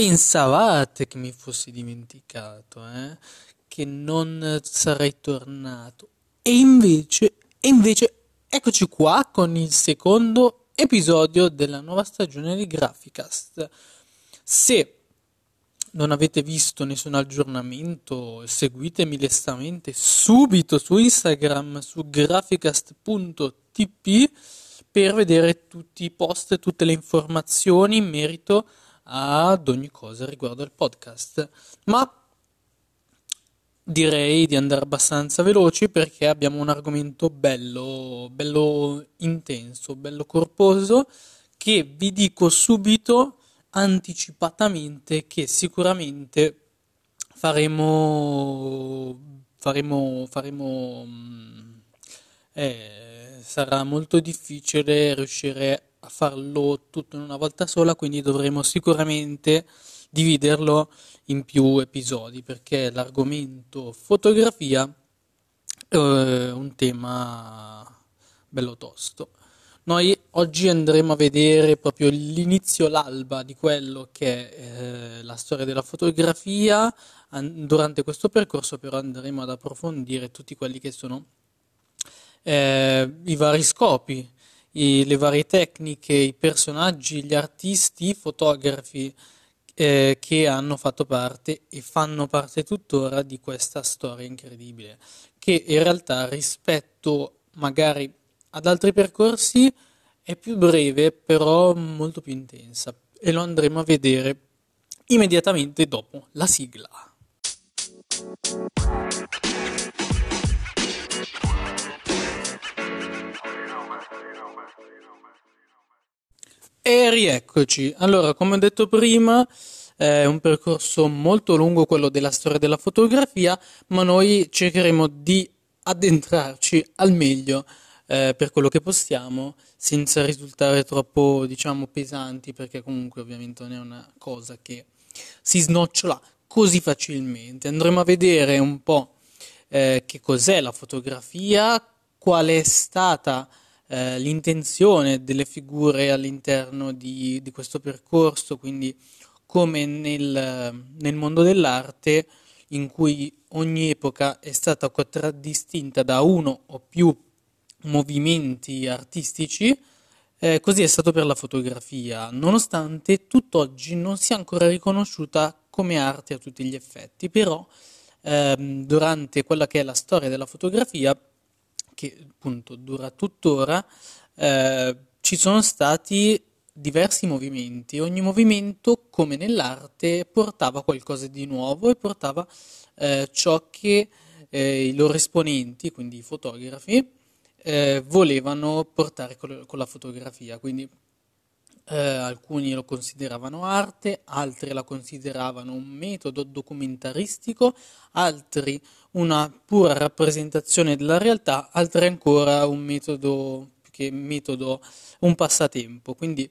Pensavate che mi fossi dimenticato, eh? Che non sarei tornato. E invece, e invece, eccoci qua con il secondo episodio della nuova stagione di Graphicast. Se non avete visto nessun aggiornamento, seguitemi lestamente subito su Instagram su graphicast.tp per vedere tutti i post tutte le informazioni in merito ad ogni cosa riguardo al podcast. Ma direi di andare abbastanza veloci perché abbiamo un argomento bello, bello intenso, bello corposo che vi dico subito anticipatamente che sicuramente faremo faremo faremo eh, sarà molto difficile riuscire a farlo tutto in una volta sola quindi dovremo sicuramente dividerlo in più episodi perché l'argomento fotografia è un tema bello tosto noi oggi andremo a vedere proprio l'inizio, l'alba di quello che è eh, la storia della fotografia. An- durante questo percorso però andremo ad approfondire tutti quelli che sono eh, i vari scopi, i, le varie tecniche, i personaggi, gli artisti, i fotografi eh, che hanno fatto parte e fanno parte tuttora di questa storia incredibile, che in realtà rispetto magari ad altri percorsi è più breve, però molto più intensa e lo andremo a vedere immediatamente dopo la sigla. E rieccoci. Allora, come ho detto prima, è un percorso molto lungo quello della storia della fotografia, ma noi cercheremo di addentrarci al meglio eh, per quello che possiamo, senza risultare troppo, diciamo, pesanti, perché comunque ovviamente non è una cosa che si snocciola così facilmente. Andremo a vedere un po' eh, che cos'è la fotografia, qual è stata eh, l'intenzione delle figure all'interno di, di, questo percorso, quindi come nel, nel mondo dell'arte in cui ogni epoca è stata contraddistinta da uno o più movimenti artistici, eh, così è stato per la fotografia, nonostante tutt'oggi non sia ancora riconosciuta come arte a tutti gli effetti, però ehm, durante quella che è la storia della fotografia, che appunto dura tuttora, eh, ci sono stati diversi movimenti, ogni movimento, come nell'arte, portava qualcosa di nuovo e portava eh, ciò che eh, i loro esponenti, quindi i fotografi, eh, volevano portare con, la fotografia, quindi eh, alcuni lo consideravano arte, altri la consideravano un metodo documentaristico, altri una pura rappresentazione della realtà, altri ancora un metodo, che metodo, un passatempo. Quindi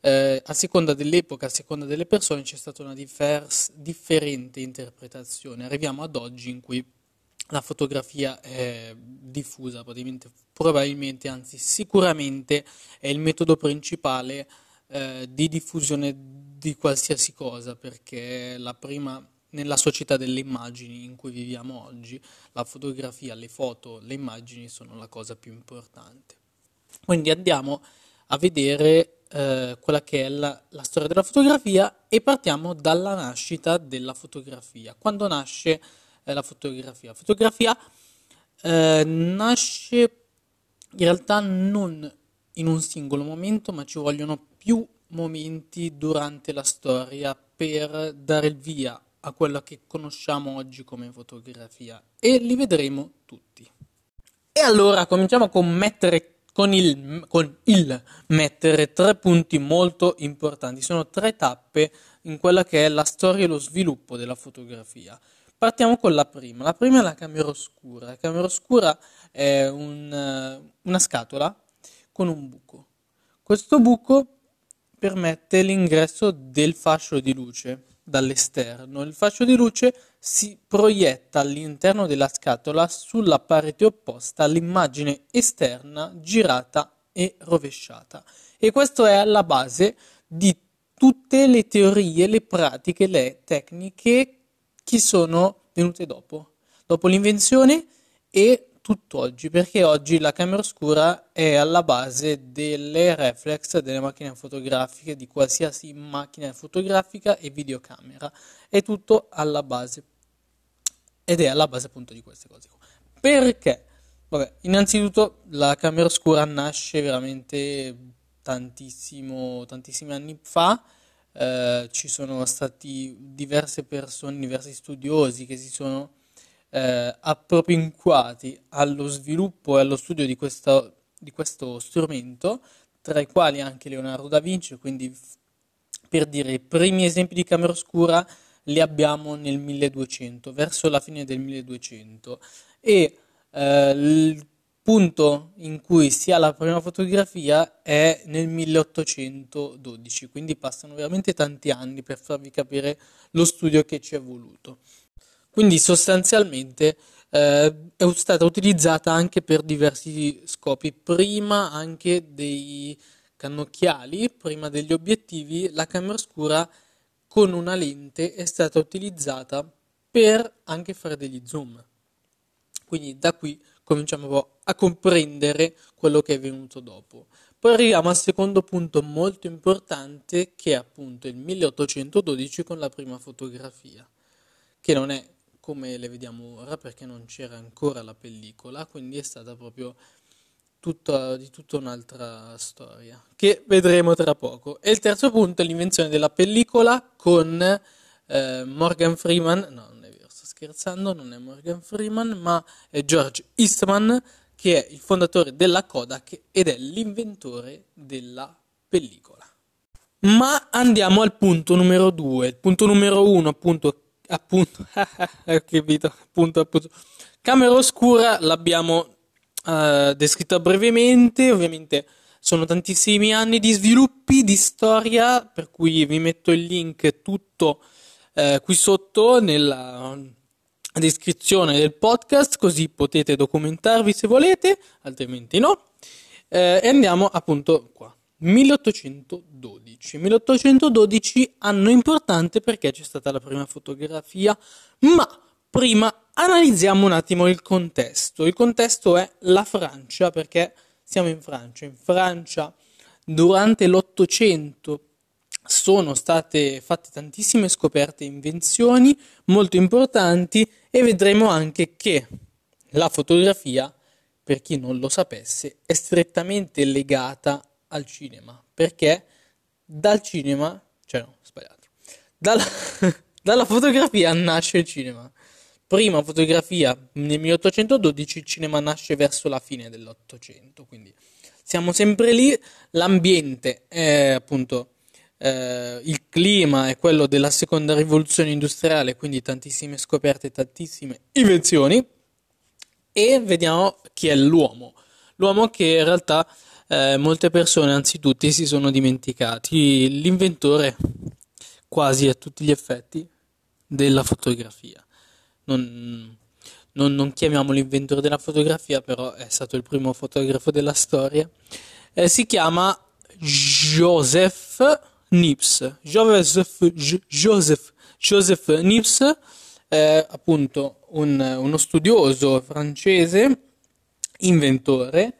eh, a seconda dell'epoca, a seconda delle persone c'è stata una divers, differente interpretazione. Arriviamo ad oggi in cui la fotografia è diffusa probabilmente, anzi sicuramente è il metodo principale eh, di diffusione di qualsiasi cosa, perché la prima, nella società delle immagini in cui viviamo oggi, la fotografia, le foto, le immagini sono la cosa più importante. Quindi andiamo a vedere eh, quella che è la, la, storia della fotografia e partiamo dalla nascita della fotografia. Quando nasce è la fotografia. La fotografia eh, nasce in realtà non in un singolo momento, ma ci vogliono più momenti durante la storia per dare il via a quella che conosciamo oggi come fotografia e li vedremo tutti. E allora cominciamo con mettere con il, con il, mettere tre punti molto importanti. Sono tre tappe in quella che è la storia e lo sviluppo della fotografia. Partiamo con la prima. La prima è la camera oscura. La camera oscura è un, una scatola con un buco. Questo buco permette l'ingresso del fascio di luce dall'esterno. Il fascio di luce si proietta all'interno della scatola sulla parete opposta all'immagine esterna girata e rovesciata. E questo è alla base di tutte le teorie, le pratiche, le tecniche che sono venute dopo, dopo l'invenzione e tutt'oggi, perché oggi la camera oscura è alla base delle reflex delle macchine fotografiche, di qualsiasi macchina fotografica e videocamera, è tutto alla base ed è alla base appunto di queste cose. Perché? Vabbè, innanzitutto la camera oscura nasce veramente tantissimo, tantissimi anni fa. Eh, ci sono stati diverse persone, diversi studiosi che si sono eh, appropinquati allo sviluppo e allo studio di, questa, di questo strumento, tra i quali anche Leonardo da Vinci, quindi per dire i primi esempi di camera oscura li abbiamo nel 1200, verso la fine del 1200 e eh, il punto in cui si ha la prima fotografia è nel 1812, quindi passano veramente tanti anni per farvi capire lo studio che ci è voluto. Quindi sostanzialmente eh, è stata utilizzata anche per diversi scopi, prima anche dei cannocchiali, prima degli obiettivi, la camera oscura con una lente è stata utilizzata per anche fare degli zoom. Quindi da qui cominciamo a comprendere quello che è venuto dopo. Poi arriviamo al secondo punto molto importante che è appunto il 1812 con la prima fotografia, che non è come le vediamo ora perché non c'era ancora la pellicola, quindi è stata proprio tutta, di tutta un'altra storia che vedremo tra poco. E il terzo punto è l'invenzione della pellicola con eh, Morgan Freeman, no, scherzando, non è Morgan Freeman, ma è George Eastman, che è il fondatore della Kodak ed è l'inventore della pellicola. Ma andiamo al punto numero due. Il punto numero uno, appunto, appunto, ho capito, appunto, appunto. Camera oscura l'abbiamo uh, descritta brevemente, ovviamente sono tantissimi anni di sviluppi, di storia, per cui vi metto il link tutto uh, qui sotto nella, descrizione del podcast, così potete documentarvi se volete, altrimenti no. Eh, e andiamo appunto qua. 1812. 1812 anno importante perché c'è stata la prima fotografia, ma prima analizziamo un attimo il contesto. Il contesto è la Francia, perché siamo in Francia. In Francia durante l'Ottocento sono state fatte tantissime scoperte e invenzioni molto importanti e vedremo anche che la fotografia, per chi non lo sapesse, è strettamente legata al cinema, perché dal cinema, cioè no, sbagliato, dalla, dalla fotografia nasce il cinema. Prima fotografia nel 1812, il cinema nasce verso la fine dell'Ottocento, quindi siamo sempre lì, l'ambiente è appunto eh, il clima è quello della seconda rivoluzione industriale, quindi tantissime scoperte, tantissime invenzioni. E vediamo chi è l'uomo. L'uomo che in realtà eh, molte persone, anzi tutti, si sono dimenticati. L'inventore quasi a tutti gli effetti della fotografia. Non, non, non chiamiamo l'inventore della fotografia, però è stato il primo fotografo della storia. Eh, si chiama Joseph Nips. Joseph, Joseph, Joseph Nips è appunto un, uno studioso francese, inventore,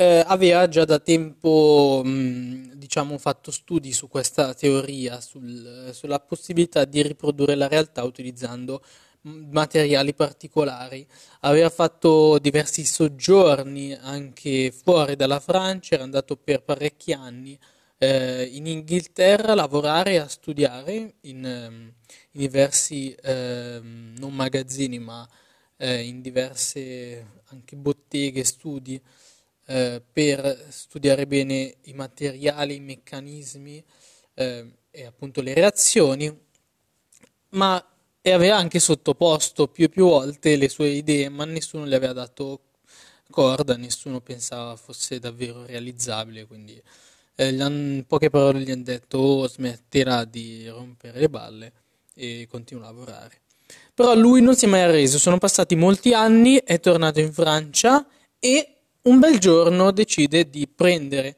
eh, aveva già da tempo mh, diciamo, fatto studi su questa teoria, sul, sulla possibilità di riprodurre la realtà utilizzando materiali particolari. Aveva fatto diversi soggiorni anche fuori dalla Francia, era andato per parecchi anni eh, in Inghilterra a lavorare e a studiare in, ehm, in diversi eh, non magazzini ma eh, in diverse anche botteghe, studi eh, per studiare bene i materiali, i meccanismi ehm, e appunto le reazioni, ma aveva anche sottoposto più e più volte le sue idee, ma nessuno le aveva dato corda, nessuno pensava fosse davvero realizzabile, quindi eh, in poche parole gli hanno detto oh, smetterà di rompere le balle e continua a lavorare. Però lui non si è mai arreso, sono passati molti anni, è tornato in Francia e un bel giorno decide di prendere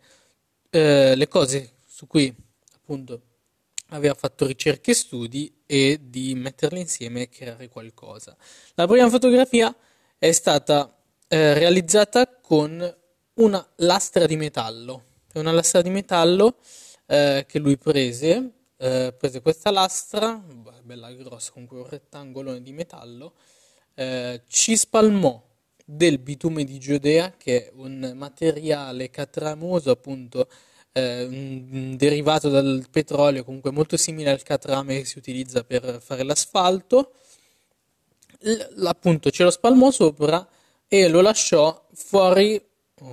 eh, le cose su cui appunto aveva fatto ricerche e studi e di metterle insieme e creare qualcosa. La prima fotografia è stata eh, realizzata con una lastra di metallo. È una lastra di metallo eh, che lui prese, eh, prese questa lastra, bella grossa, comunque un rettangolone di metallo, eh, ci spalmò del bitume di Giudea, che è un materiale catramoso, appunto, eh, derivato dal petrolio, comunque molto simile al catrame che si utilizza per fare l'asfalto. L- appunto ce lo spalmò sopra e lo lasciò fuori,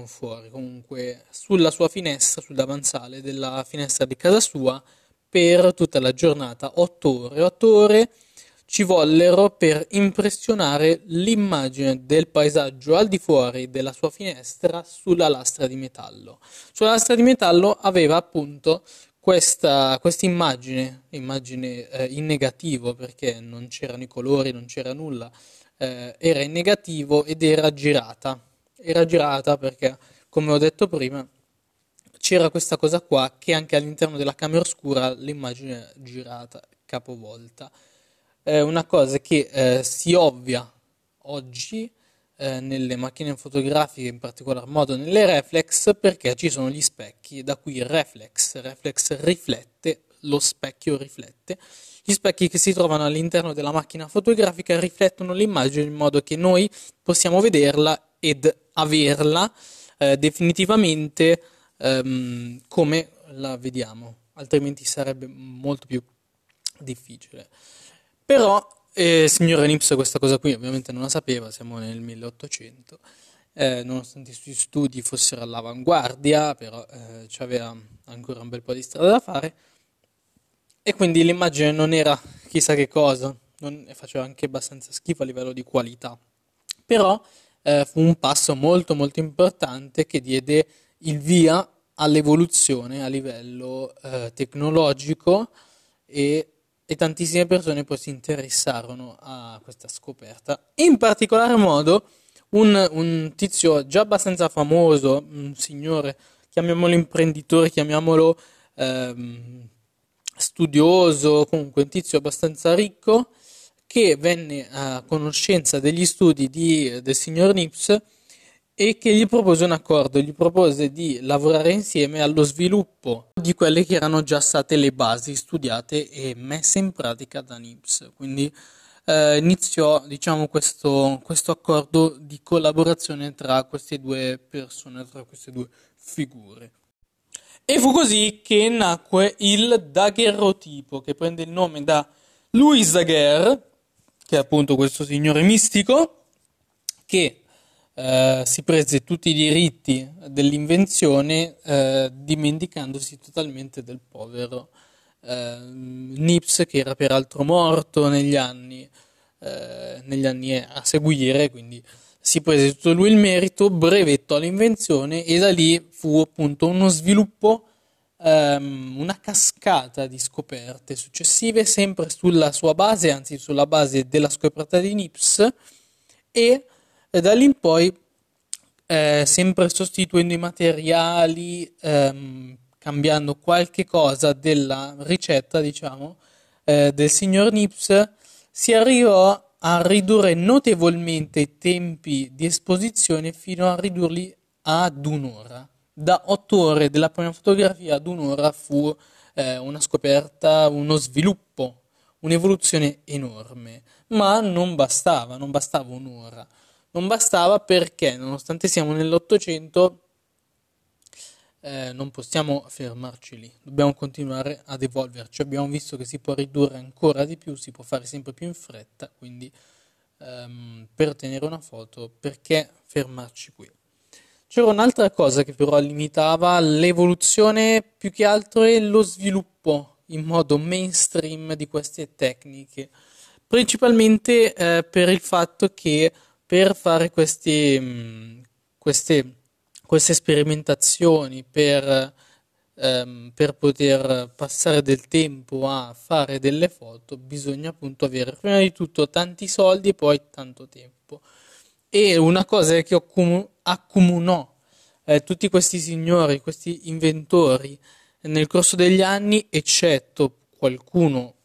fuori comunque sulla sua finestra, sul davanzale della finestra di casa sua per tutta la giornata, 8 ore, 8 ore ci vollero per impressionare l'immagine del paesaggio al di fuori della sua finestra sulla lastra di metallo. Sulla lastra di metallo aveva appunto questa immagine, immagine eh, in negativo perché non c'erano i colori, non c'era nulla, eh, era in negativo ed era girata. Era girata perché, come ho detto prima, c'era questa cosa qua che anche all'interno della camera oscura l'immagine è girata, capovolta eh, una cosa che eh, si ovvia oggi eh, nelle macchine fotografiche, in particolar modo nelle reflex, perché ci sono gli specchi, da qui reflex, reflex riflette, lo specchio riflette. Gli specchi che si trovano all'interno della macchina fotografica riflettono l'immagine in modo che noi possiamo vederla ed averla eh, definitivamente ehm, come la vediamo, altrimenti sarebbe molto più difficile. Però eh, signora Nips questa cosa qui ovviamente non la sapeva, siamo nel 1800, eh, nonostante i suoi studi fossero all'avanguardia, però eh, aveva ancora un bel po' di strada da fare. E quindi l'immagine non era chissà che cosa, non, faceva anche abbastanza schifo a livello di qualità, però eh, fu un passo molto molto importante che diede il via all'evoluzione a livello eh, tecnologico e e tantissime persone poi si interessarono a questa scoperta. In particolar modo un, un tizio già abbastanza famoso, un signore, chiamiamolo imprenditore, chiamiamolo ehm, studioso, comunque un tizio abbastanza ricco, che venne a conoscenza degli studi di, del signor Nips e che gli propose un accordo, gli propose di lavorare insieme allo sviluppo di quelle che erano già state le basi studiate e messe in pratica da NIPS. Quindi eh, iniziò diciamo, questo, questo accordo di collaborazione tra queste due persone, tra queste due figure. E fu così che nacque il daguerrotipo, che prende il nome da Louis Daguerre, che è appunto questo signore mistico, che eh, si prese tutti i diritti dell'invenzione eh, dimenticandosi totalmente del povero eh, Nips che era peraltro morto negli anni, eh, negli anni a seguire, quindi si prese tutto lui il merito, brevettò l'invenzione e da lì fu appunto uno sviluppo, ehm, una cascata di scoperte successive sempre sulla sua base, anzi sulla base della scoperta di Nips e e da lì in poi, eh, sempre sostituendo i materiali, ehm, cambiando qualche cosa della ricetta, diciamo, eh, del signor Nips, si arrivò a ridurre notevolmente i tempi di esposizione fino a ridurli ad un'ora. Da otto ore della prima fotografia ad un'ora fu eh, una scoperta, uno sviluppo, un'evoluzione enorme. Ma non bastava, non bastava un'ora. Non bastava perché, nonostante siamo nell'Ottocento, eh, non possiamo fermarci lì, dobbiamo continuare ad evolverci. Abbiamo visto che si può ridurre ancora di più, si può fare sempre più in fretta, quindi ehm, per ottenere una foto, perché fermarci qui? C'era un'altra cosa che però limitava l'evoluzione più che altro è lo sviluppo in modo mainstream di queste tecniche, principalmente eh, per il fatto che per fare questi, mm, queste, queste sperimentazioni, per, ehm, per poter passare del tempo a fare delle foto, bisogna appunto avere prima di tutto tanti soldi e poi tanto tempo. E una cosa che accomunò eh, tutti questi signori, questi inventori nel corso degli anni, eccetto qualcuno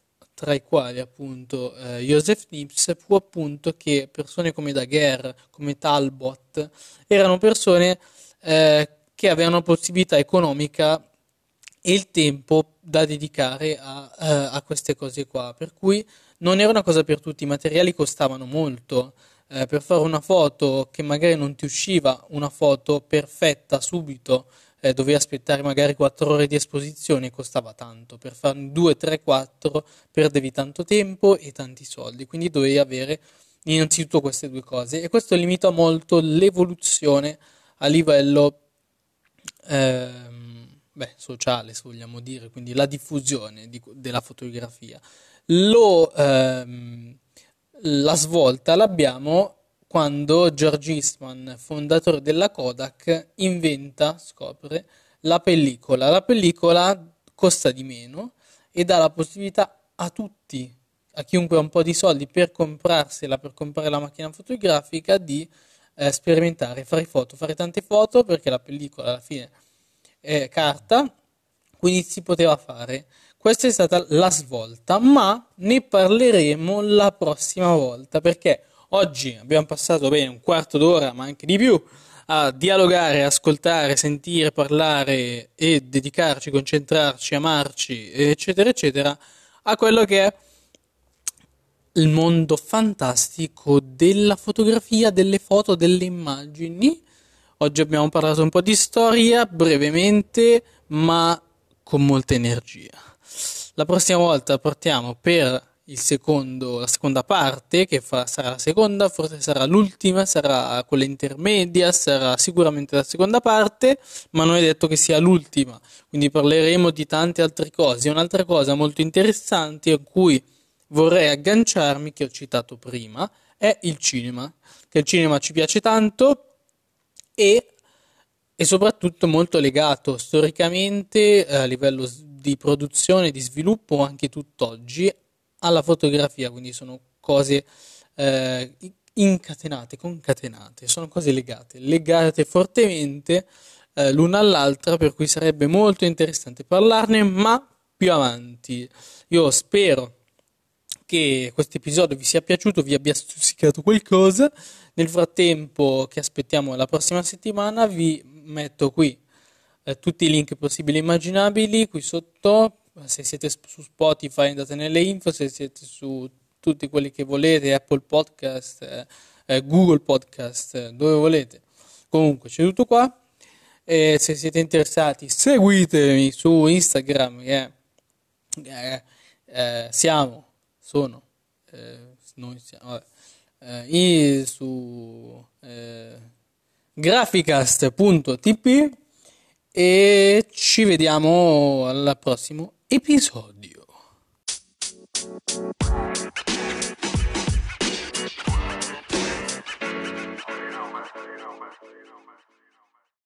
tra i quali appunto eh, Joseph Nips, fu appunto che persone come Daguerre, come Talbot, erano persone eh, che avevano possibilità economica e il tempo da dedicare a, uh, a, queste cose qua. Per cui non era una cosa per tutti, i materiali costavano molto. Eh, per fare una foto che magari non ti usciva una foto perfetta subito, eh, dovevi aspettare magari 4 ore di esposizione, costava tanto. Per farne 2, 3, 4 perdevi tanto tempo e tanti soldi. Quindi dovevi avere innanzitutto queste due cose e questo limita molto l'evoluzione a livello ehm, beh, sociale, se vogliamo dire, quindi la diffusione di, della fotografia. Lo, ehm, la svolta l'abbiamo quando George Eastman, fondatore della Kodak, inventa, scopre la pellicola. La pellicola costa di meno e dà la possibilità a tutti, a chiunque ha un po' di soldi per comprarsela, per comprare la macchina fotografica, di eh, sperimentare, fare foto, fare tante foto perché la pellicola alla fine è carta, quindi si poteva fare. Questa è stata la svolta, ma ne parleremo la prossima volta perché oggi abbiamo passato bene un quarto d'ora, ma anche di più, a dialogare, ascoltare, sentire, parlare e dedicarci, concentrarci, amarci, eccetera, eccetera, a quello che è il mondo fantastico della fotografia, delle foto, delle immagini. Oggi abbiamo parlato un po' di storia, brevemente, ma con molta energia. La prossima volta partiamo per secondo, la seconda parte, che fa, sarà la seconda, forse sarà l'ultima, sarà quella intermedia, sarà sicuramente la seconda parte, ma non è detto che sia l'ultima. Quindi parleremo di tante altre cose. Un'altra cosa molto interessante a cui vorrei agganciarmi, che ho citato prima, è il cinema, che il cinema ci piace tanto e è soprattutto molto legato storicamente eh, a livello di produzione, di sviluppo, anche tutt'oggi, alla fotografia, quindi sono cose eh, incatenate, concatenate, sono cose legate, legate fortemente eh, l'una all'altra, per cui sarebbe molto interessante parlarne, ma più avanti. Io spero che questo episodio vi sia piaciuto, vi abbia stuzzicato qualcosa. Nel frattempo, che aspettiamo la prossima settimana, vi metto qui eh, tutti i link possibili e immaginabili qui sotto. Se siete su Spotify andate nelle info, se siete su tutti quelli che volete, Apple Podcast, eh, eh, Google Podcast, eh, dove volete. Comunque c'è tutto qua. E se siete interessati, seguitemi su Instagram. Eh, eh, siamo sono, eh, noi siamo, vabbè, su graficast.tp e ci vediamo al prossimo episodio.